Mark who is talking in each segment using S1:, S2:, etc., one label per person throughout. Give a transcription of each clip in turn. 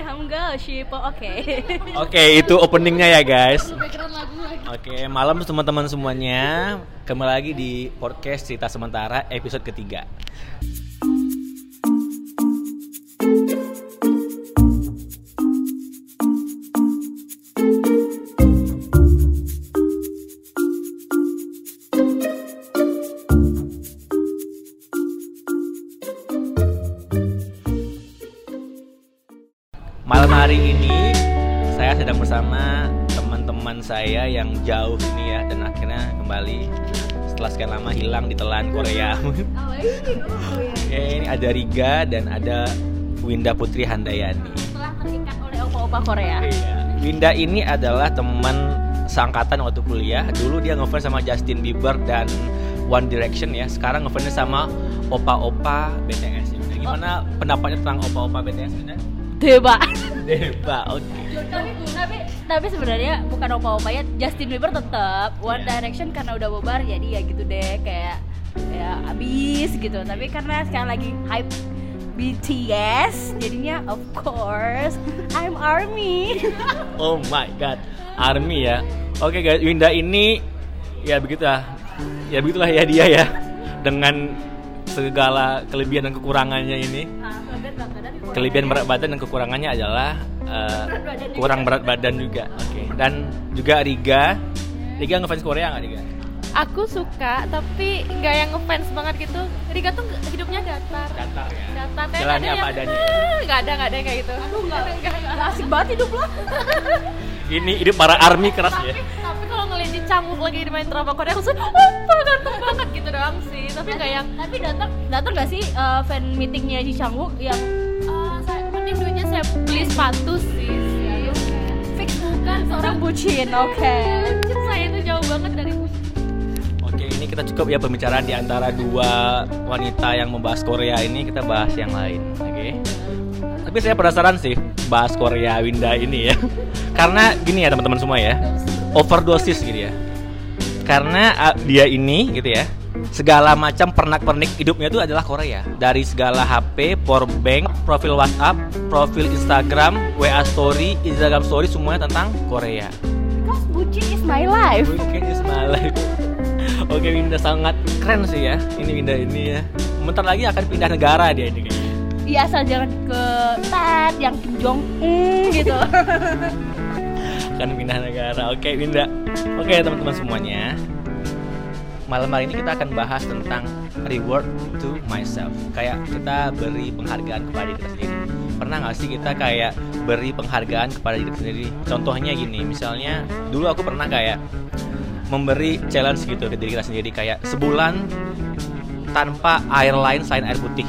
S1: hamga shipo. Oke.
S2: Oke, itu openingnya ya guys. Oke, malam teman-teman semuanya. Kembali lagi di podcast cerita sementara episode ketiga. Bersama teman-teman saya yang jauh ini ya dan akhirnya kembali setelah sekian lama hilang ditelan Korea.
S1: Oh,
S2: Oke, ini ada Riga dan ada Winda Putri Handayani.
S1: Setelah terikat oleh opa-opa Korea.
S2: Iya. Winda ini adalah teman seangkatan waktu kuliah. Dulu dia ngefans sama Justin Bieber dan One Direction ya. Sekarang ngefansnya sama opa-opa BTS. Gimana pendapatnya tentang opa-opa BTS?
S1: Deba.
S2: Deba, oke.
S1: tapi tapi tapi sebenarnya bukan opa-opa ya Justin Bieber tetap One
S2: Iya.
S1: Direction karena udah bubar jadi ya gitu deh kayak ya abis gitu tapi karena sekarang lagi hype BTS jadinya of course I'm ARMY
S2: Oh my god, Army ya. Oke guys, Winda ini ya begitulah, ya begitulah ya dia ya dengan segala kelebihan dan kekurangannya ini. Kelebihan berat badan dan kekurangannya adalah eh, kurang berat badan juga. Oke. Dan juga Riga. Riga ngefans Korea nggak Riga?
S3: Aku suka tapi nggak yang ngefans banget gitu. Riga tuh hidupnya datar.
S2: Datar ya.
S3: Datar
S2: Jalannya
S3: nggak
S2: apa
S3: ada
S2: adanya.
S3: yang, "Ah," nggak ada nggak ada yang kayak gitu. Aduh nggak
S1: Gak asik banget hidup lo
S2: Ini hidup para Army keras ya.
S3: Tapi ngeliat di canggung lagi di main drama Korea suka, oh ganteng banget gitu doang sih. Tapi nggak yang
S1: tapi datang datang gak sih eh, fan meetingnya Ji Changwook yang
S3: eh, saya penting duitnya saya beli sepatu sih.
S1: fix bukan seorang bucin oke
S3: Anjir, saya itu jauh banget dari
S2: Oke, ini kita cukup ya pembicaraan di antara dua wanita yang membahas Korea ini kita bahas yang lain, oke? Tapi saya penasaran sih bahas Korea Winda ini ya, karena gini ya teman-teman semua ya, overdosis gitu ya. Karena ah, dia ini gitu ya, segala macam pernak-pernik hidupnya itu adalah Korea. Dari segala HP, powerbank, profil WhatsApp, profil Instagram, WA Story, Instagram Story semuanya tentang Korea.
S1: because bucin is my life
S2: Mungkin is my life. Oke Winda sangat keren sih ya Ini Winda ini ya Bentar lagi akan pindah negara dia ini kayaknya
S1: Iya asal jangan ke Tat yang Kim Jong Un gitu
S2: Akan pindah negara. Oke Winda. Oke teman-teman semuanya. Malam hari ini kita akan bahas tentang Reward to myself. Kayak kita beri penghargaan kepada diri kita sendiri. Pernah gak sih kita kayak beri penghargaan kepada diri sendiri? Contohnya gini Misalnya dulu aku pernah kayak Memberi challenge gitu ke diri kita sendiri. Kayak sebulan tanpa air lain selain air putih.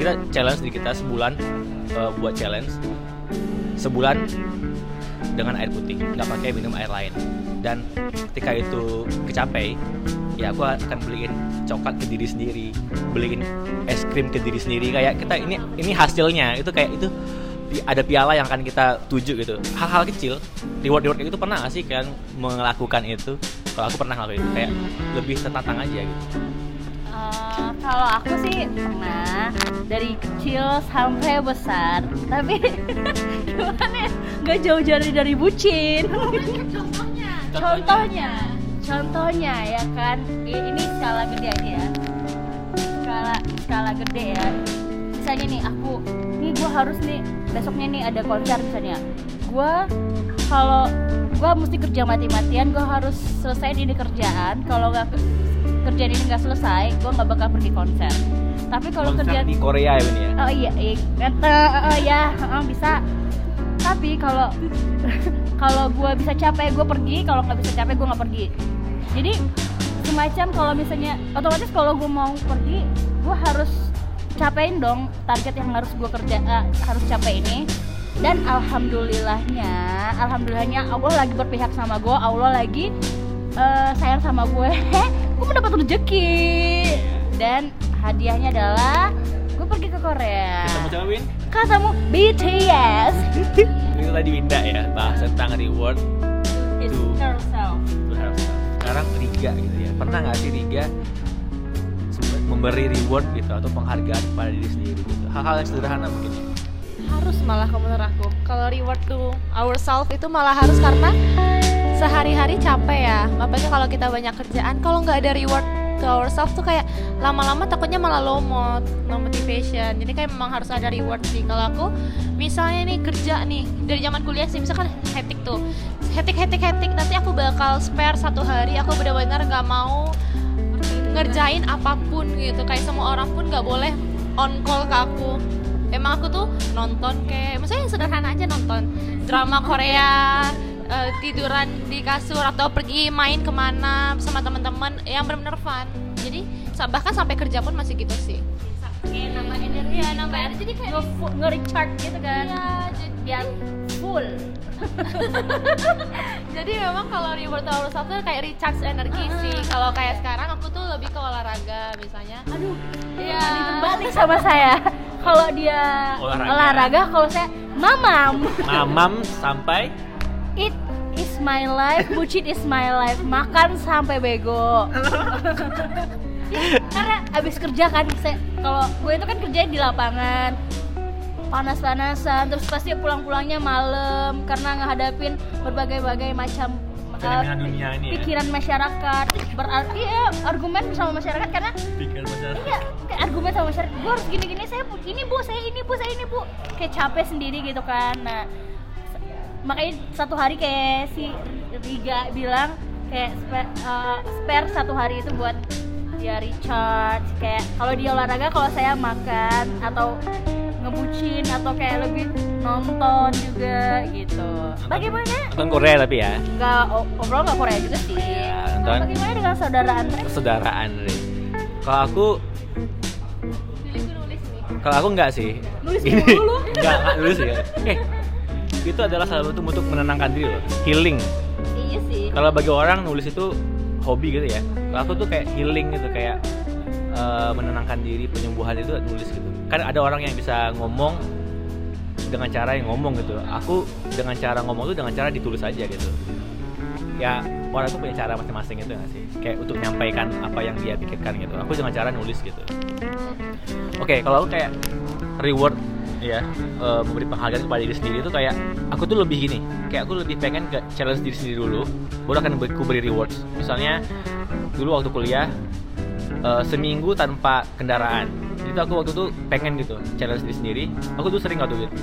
S2: Kita challenge diri kita sebulan eh, buat challenge. Sebulan dengan air putih nggak pakai minum air lain. Dan ketika itu kecapai ya aku akan beliin coklat ke diri sendiri beliin es krim ke diri sendiri. Kayak kita ini ini hasilnya. Itu kayak itu ada piala yang akan kita tuju gitu. Hal-hal kecil reward reward itu pernah gak sih kalian melakukan itu? Kalau aku pernah ngelakuin itu kayak lebih tertantang aja gitu.
S1: Eh, kalau aku sih pernah dari kecil sampai besar. Tapi gimana ya nggak jauh-jauh dari bucin.
S3: Contohnya.
S1: contohnya. Contohnya ya kan? Ini skala gede aja ya. Skala skala gede ya. Misalnya nih aku nih gue harus nih besoknya nih ada konser misalnya. Gue kalau gue mesti kerja mati-matian gue harus selesai ini kerjaan. Kalau nggak ke- kerjaan ini nggak selesai gue nggak bakal pergi konser. Tapi kalau kerjaan
S2: di Korea ya ini ya?
S1: Oh iya, iya. Kata, oh, ya, oh, bisa. Tapi kalau kalau gue bisa capek, gue pergi. Kalau nggak bisa capek, gue nggak pergi. Jadi semacam kalau misalnya otomatis kalau gue mau pergi, gue harus capein dong target yang harus gue kerja eh, harus capai ini. Dan alhamdulillahnya, alhamdulillahnya Allah lagi berpihak sama gue, Allah lagi eh, sayang sama gue. gue mendapat rezeki. Dan hadiahnya adalah gue pergi ke Korea
S2: ketemu siapa Win?
S1: ketemu BTS
S2: itu tadi Winda ya bahas tentang reward
S1: It's
S2: Tuh.
S1: herself
S2: to herself. sekarang Riga gitu ya pernah nggak sih Riga memberi reward gitu atau penghargaan kepada diri sendiri gitu hal-hal yang sederhana mungkin ya
S3: harus malah kalau menurut aku kalau reward to ourselves itu malah harus karena sehari-hari capek ya apalagi kalau kita banyak kerjaan kalau nggak ada reward to ourselves tuh kayak lama-lama takutnya malah low mood, low motivation. Jadi kayak memang harus ada reward sih. Kalau aku misalnya nih kerja nih dari zaman kuliah sih misalkan hectic tuh, hectic hectic hectic nanti aku bakal spare satu hari aku benar-benar nggak mau ngerjain apa pun gitu. Kayak semua orang pun nggak boleh on call ke aku. Emang aku tuh nonton kayak misalnya sederhana aja nonton. Drama Korea eh, tiduran di kasur atau pergi main ke mana sama teman-teman yang benar-benar fun. Jadi bahkan sampai kerja pun masih gitu sih.
S1: Kayak nambah energi
S3: Iya, nambah energi. Jadi kayak-
S1: nge- nge-recharge gitu kan.
S3: Iya, jadi,
S1: biar full.
S3: Jadi memang kalau reward ourselves tuh kayak recharge energi sih. Kalau kayak sekarang aku tuh lebih ke olahraga misalnya.
S1: Aduh
S3: Iya.
S1: balik sama saya. Kalau dia
S2: Olahraga.
S1: olahraga, kalau saya mamam.
S2: Mamam sampai
S1: is my life bucin is my life. Makan sampai bego. Ya, karena abis kerja kan saya kalau gue itu kan kerja di lapangan. Panas-panasan terus pasti pulang-pulangnya malam karena ngehadapin berbagai-bagai macam
S2: fenomena dunia ini ya.
S1: pikiran masyarakat. Berarti ya argumen sama masyarakat karena
S2: pikir masyarakat.
S1: iya kayak argumen sama masyarakat. Gue harus gini-gini saya bu ini bu saya ini bu saya ini bu. Kayak capek sendiri gitu kan. Nah makanya satu hari kayak si Riga bilang kayak spare, uh, spare satu hari itu buat dia recharge. Kayak kalau dia olahraga kalau saya makan atau ngebucin atau kayak lebih nonton juga gitu. Bagaimana?
S2: Nonton Korea tapi ya?
S1: Nggak overall nggak Korea juga sih.
S2: Iya,
S1: Nah,
S2: nonton.
S1: bagaimana dengan saudara Andre
S2: persaudaraan Re. kalau aku kalau aku enggak sih.
S1: Nulis dulu
S2: enggak nulis ya. Eh itu adalah salah satu bentuk menenangkan diri loh healing.
S1: Iya sih.
S2: Kalau bagi orang nulis itu hobi gitu ya. Kalau aku tuh kayak healing gitu kayak eh, menenangkan diri penyembuhan itu nulis gitu. Kan ada orang yang bisa ngomong dengan cara yang ngomong gitu. Aku dengan cara ngomong tuh dengan cara ditulis aja gitu. Ya orang tuh punya cara masing-masing itu nggak sih? Kayak untuk menyampaikan apa yang dia pikirkan gitu. Aku dengan cara nulis gitu. Oke kalau aku kayak reward ya eh, memberi penghargaan kepada diri sendiri itu kayak aku tuh lebih gini kayak aku lebih pengen ke challenge diri sendiri dulu baru akan aku beri rewards. Misalnya dulu waktu kuliah eh, seminggu tanpa kendaraan. Itu aku waktu itu pengen gitu challenge diri sendiri. Aku tuh sering waktu gitu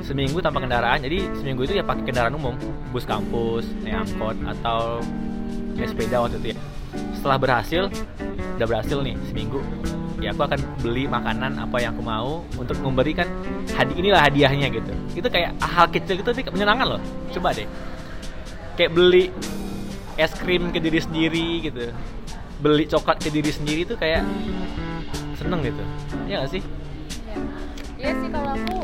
S2: seminggu tanpa kendaraan jadi seminggu itu ya pakai kendaraan umum bus kampus naik angkot atau naik sepeda waktu itu ya. Setelah berhasil udah berhasil nih seminggu ya aku akan beli makanan apa yang aku mau untuk memberikan hadi inilah hadiahnya gitu. Itu kayak hal kecil gitu tapi menyenangkan loh. Coba deh. Kayak beli es krim ke diri sendiri gitu. Beli coklat ke diri sendiri itu kayak seneng gitu. Ya gak sih?
S3: Iya sih kalau aku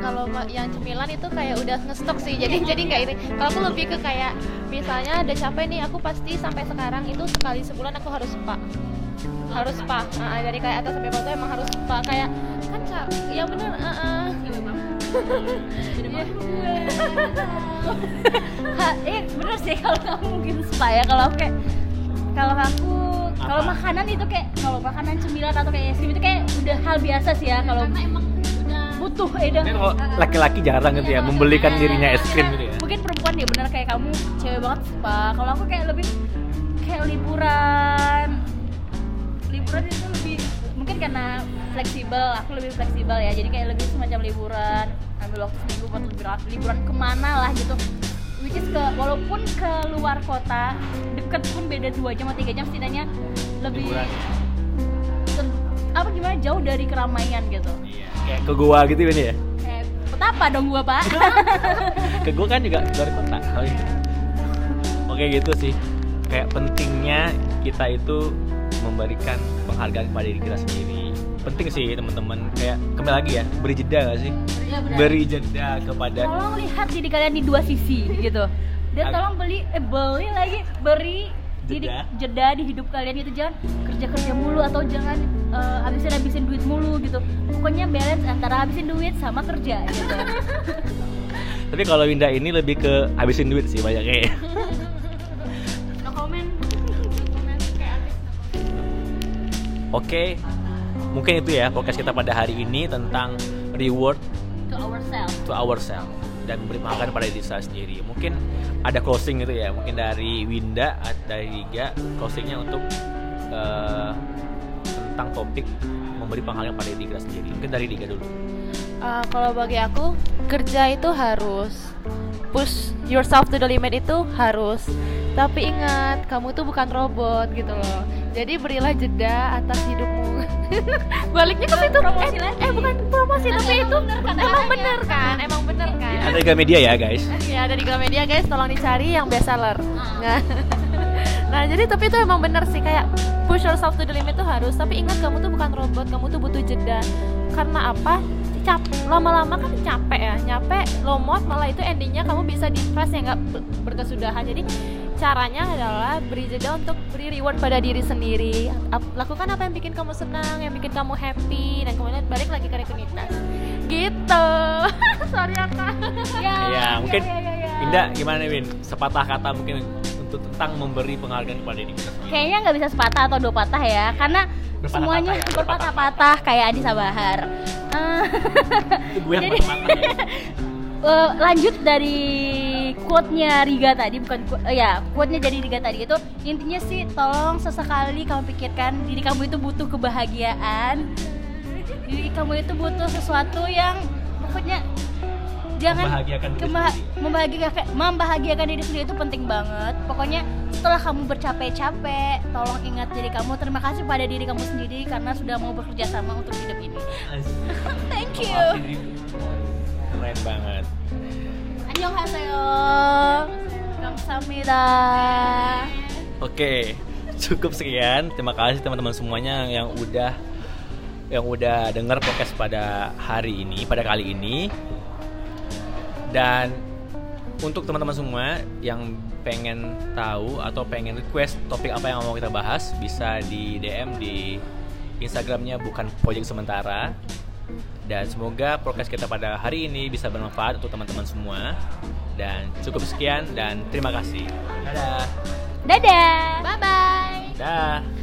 S3: kalau yang cemilan itu kayak udah ngestok sih. Jadi jadi nggak ini. Kalau aku lebih ke kayak misalnya ada capek nih aku pasti sampai sekarang itu sekali sebulan aku harus spa. Harus spa. Nah, dari kayak atas sampai bawah emang harus spa. Kayak kan ca- ya bener uh -uh. Iya.
S1: Ha, eh bener sih kalau kamu mungkin spa ya. Kalau aku kayak kalau aku kalau makanan itu kayak kalau makanan cemilan atau kayak es krim itu kayak udah hal biasa sih ya. Kalau
S2: Tapi kalau laki-laki jarang gitu ya membelikan dirinya es krim gitu ya.
S1: Mungkin perempuan ya bener kayak kamu cewek banget spa kalau aku kayak lebih kayak liburan. Liburan itu lebih mungkin karena fleksibel aku lebih fleksibel ya. Jadi kayak lebih semacam liburan ambil waktu seminggu buat liburan, liburan ke mana lah gitu. Which is ke walaupun ke luar kota deket pun beda dua jam atau tiga jam setidaknya lebih
S2: Liburan.
S1: ten- apa gimana jauh dari keramaian gitu.
S2: Iya, kayak ke gua gitu ini ya?
S1: Kayak petapa dong gua pak.
S2: Ke gua kan juga dari kota. Oh, iya. oke gitu sih. Kayak pentingnya kita itu memberikan penghargaan kepada diri kita sendiri. Penting sih teman-teman. Kayak kembali lagi ya beri jeda gak sih?
S1: Benar.
S2: beri jeda kepada
S1: tolong lihat diri kalian di dua sisi gitu. Dan tolong beli eh beli lagi beri di-
S2: Jeda.
S1: di hidup kalian itu jangan kerja kerja mulu atau jangan eh, habisin habisin duit mulu gitu. Pokoknya balance antara habisin duit sama kerja gitu.
S2: Tapi kalau Winda ini lebih ke habisin duit sih
S1: no comment.
S2: Oke, mungkin itu ya podcast kita pada hari ini tentang reward
S1: to ourselves.
S2: to ourselves dan beri makan pada diri saya sendiri. Mungkin ada closing gitu ya, mungkin dari Winda, dari Riga, closingnya untuk eh, tentang topik memberi penghargaan pada diri sendiri. Mungkin dari Riga dulu.
S3: Uh, kalau bagi aku kerja itu harus push yourself to the limit itu harus tapi ingat kamu tuh bukan robot gitu loh jadi berilah jeda atas hidupmu baliknya ke situ.
S1: Promosi
S3: eh,
S1: lagi.
S3: eh bukan promosi tapi
S1: Emang
S3: itu
S1: bener kan?
S3: Emang bener kan? Emang bener kan?
S2: Ada Riga Media ya guys.
S3: ya ada di Gramedia guys. Tolong dicari yang best seller.
S1: Ah.
S3: nah, nah jadi tapi itu emang bener sih. Kayak push yourself to the limit tuh harus. Tapi ingat kamu tuh bukan robot. Kamu tuh butuh jeda. Karena apa? Cap lama-lama kan capek ya. Nyampe lomot malah itu endingnya kamu bisa di stress ya. Nggak ber- berkesudahan. Jadi caranya adalah beri jeda untuk beri reward pada diri sendiri lakukan apa yang bikin kamu senang yang bikin kamu happy dan kemudian balik lagi ke rutinitas gitu sorry ya kak
S1: ya,
S2: Ya, mungkin
S1: ya, ya, ya.
S2: Indah gimana nih Win? Sepatah kata mungkin untuk tentang memberi penghargaan kepada diri kita sendiri.
S1: kayaknya nggak bisa sepatah atau dua patah ya karena
S2: Berpatah-patah
S1: semuanya
S2: ya,
S1: berpatah-patah kayak Adi Sabahar Eh,
S2: gue yang
S1: Jadi-
S2: patah-patah ya.
S1: eh, lanjut dari quote-nya Riga tadi bukan quote, eh, ya quote-nya dari Riga tadi itu intinya sih tolong sesekali kamu pikirkan diri kamu itu butuh kebahagiaan. Diri kamu itu butuh sesuatu yang pokoknya jangan
S2: Membahagiakan diri
S1: kema-
S2: sendiri.
S1: membahagiakan membahagiakan diri sendiri itu penting banget. Pokoknya setelah kamu bercapek-capek tolong ingat diri kamu terima kasih pada diri kamu sendiri karena sudah mau bekerja sama untuk hidup ini. Thank you.
S2: Keren banget.
S1: Annyeonghaseyo. Kamsahamnida.
S2: Oke, cukup sekian. Terima kasih teman-teman semuanya yang udah yang udah dengar podcast pada hari ini, pada kali ini. Dan untuk teman-teman semua yang pengen tahu atau pengen request topik apa yang mau kita bahas bisa di DM di Instagramnya bukan project sementara dan semoga podcast kita pada hari ini bisa bermanfaat untuk teman-teman semua. Dan cukup sekian dan terima kasih. Dadah. Dadah. Bye bye.
S1: Dadah.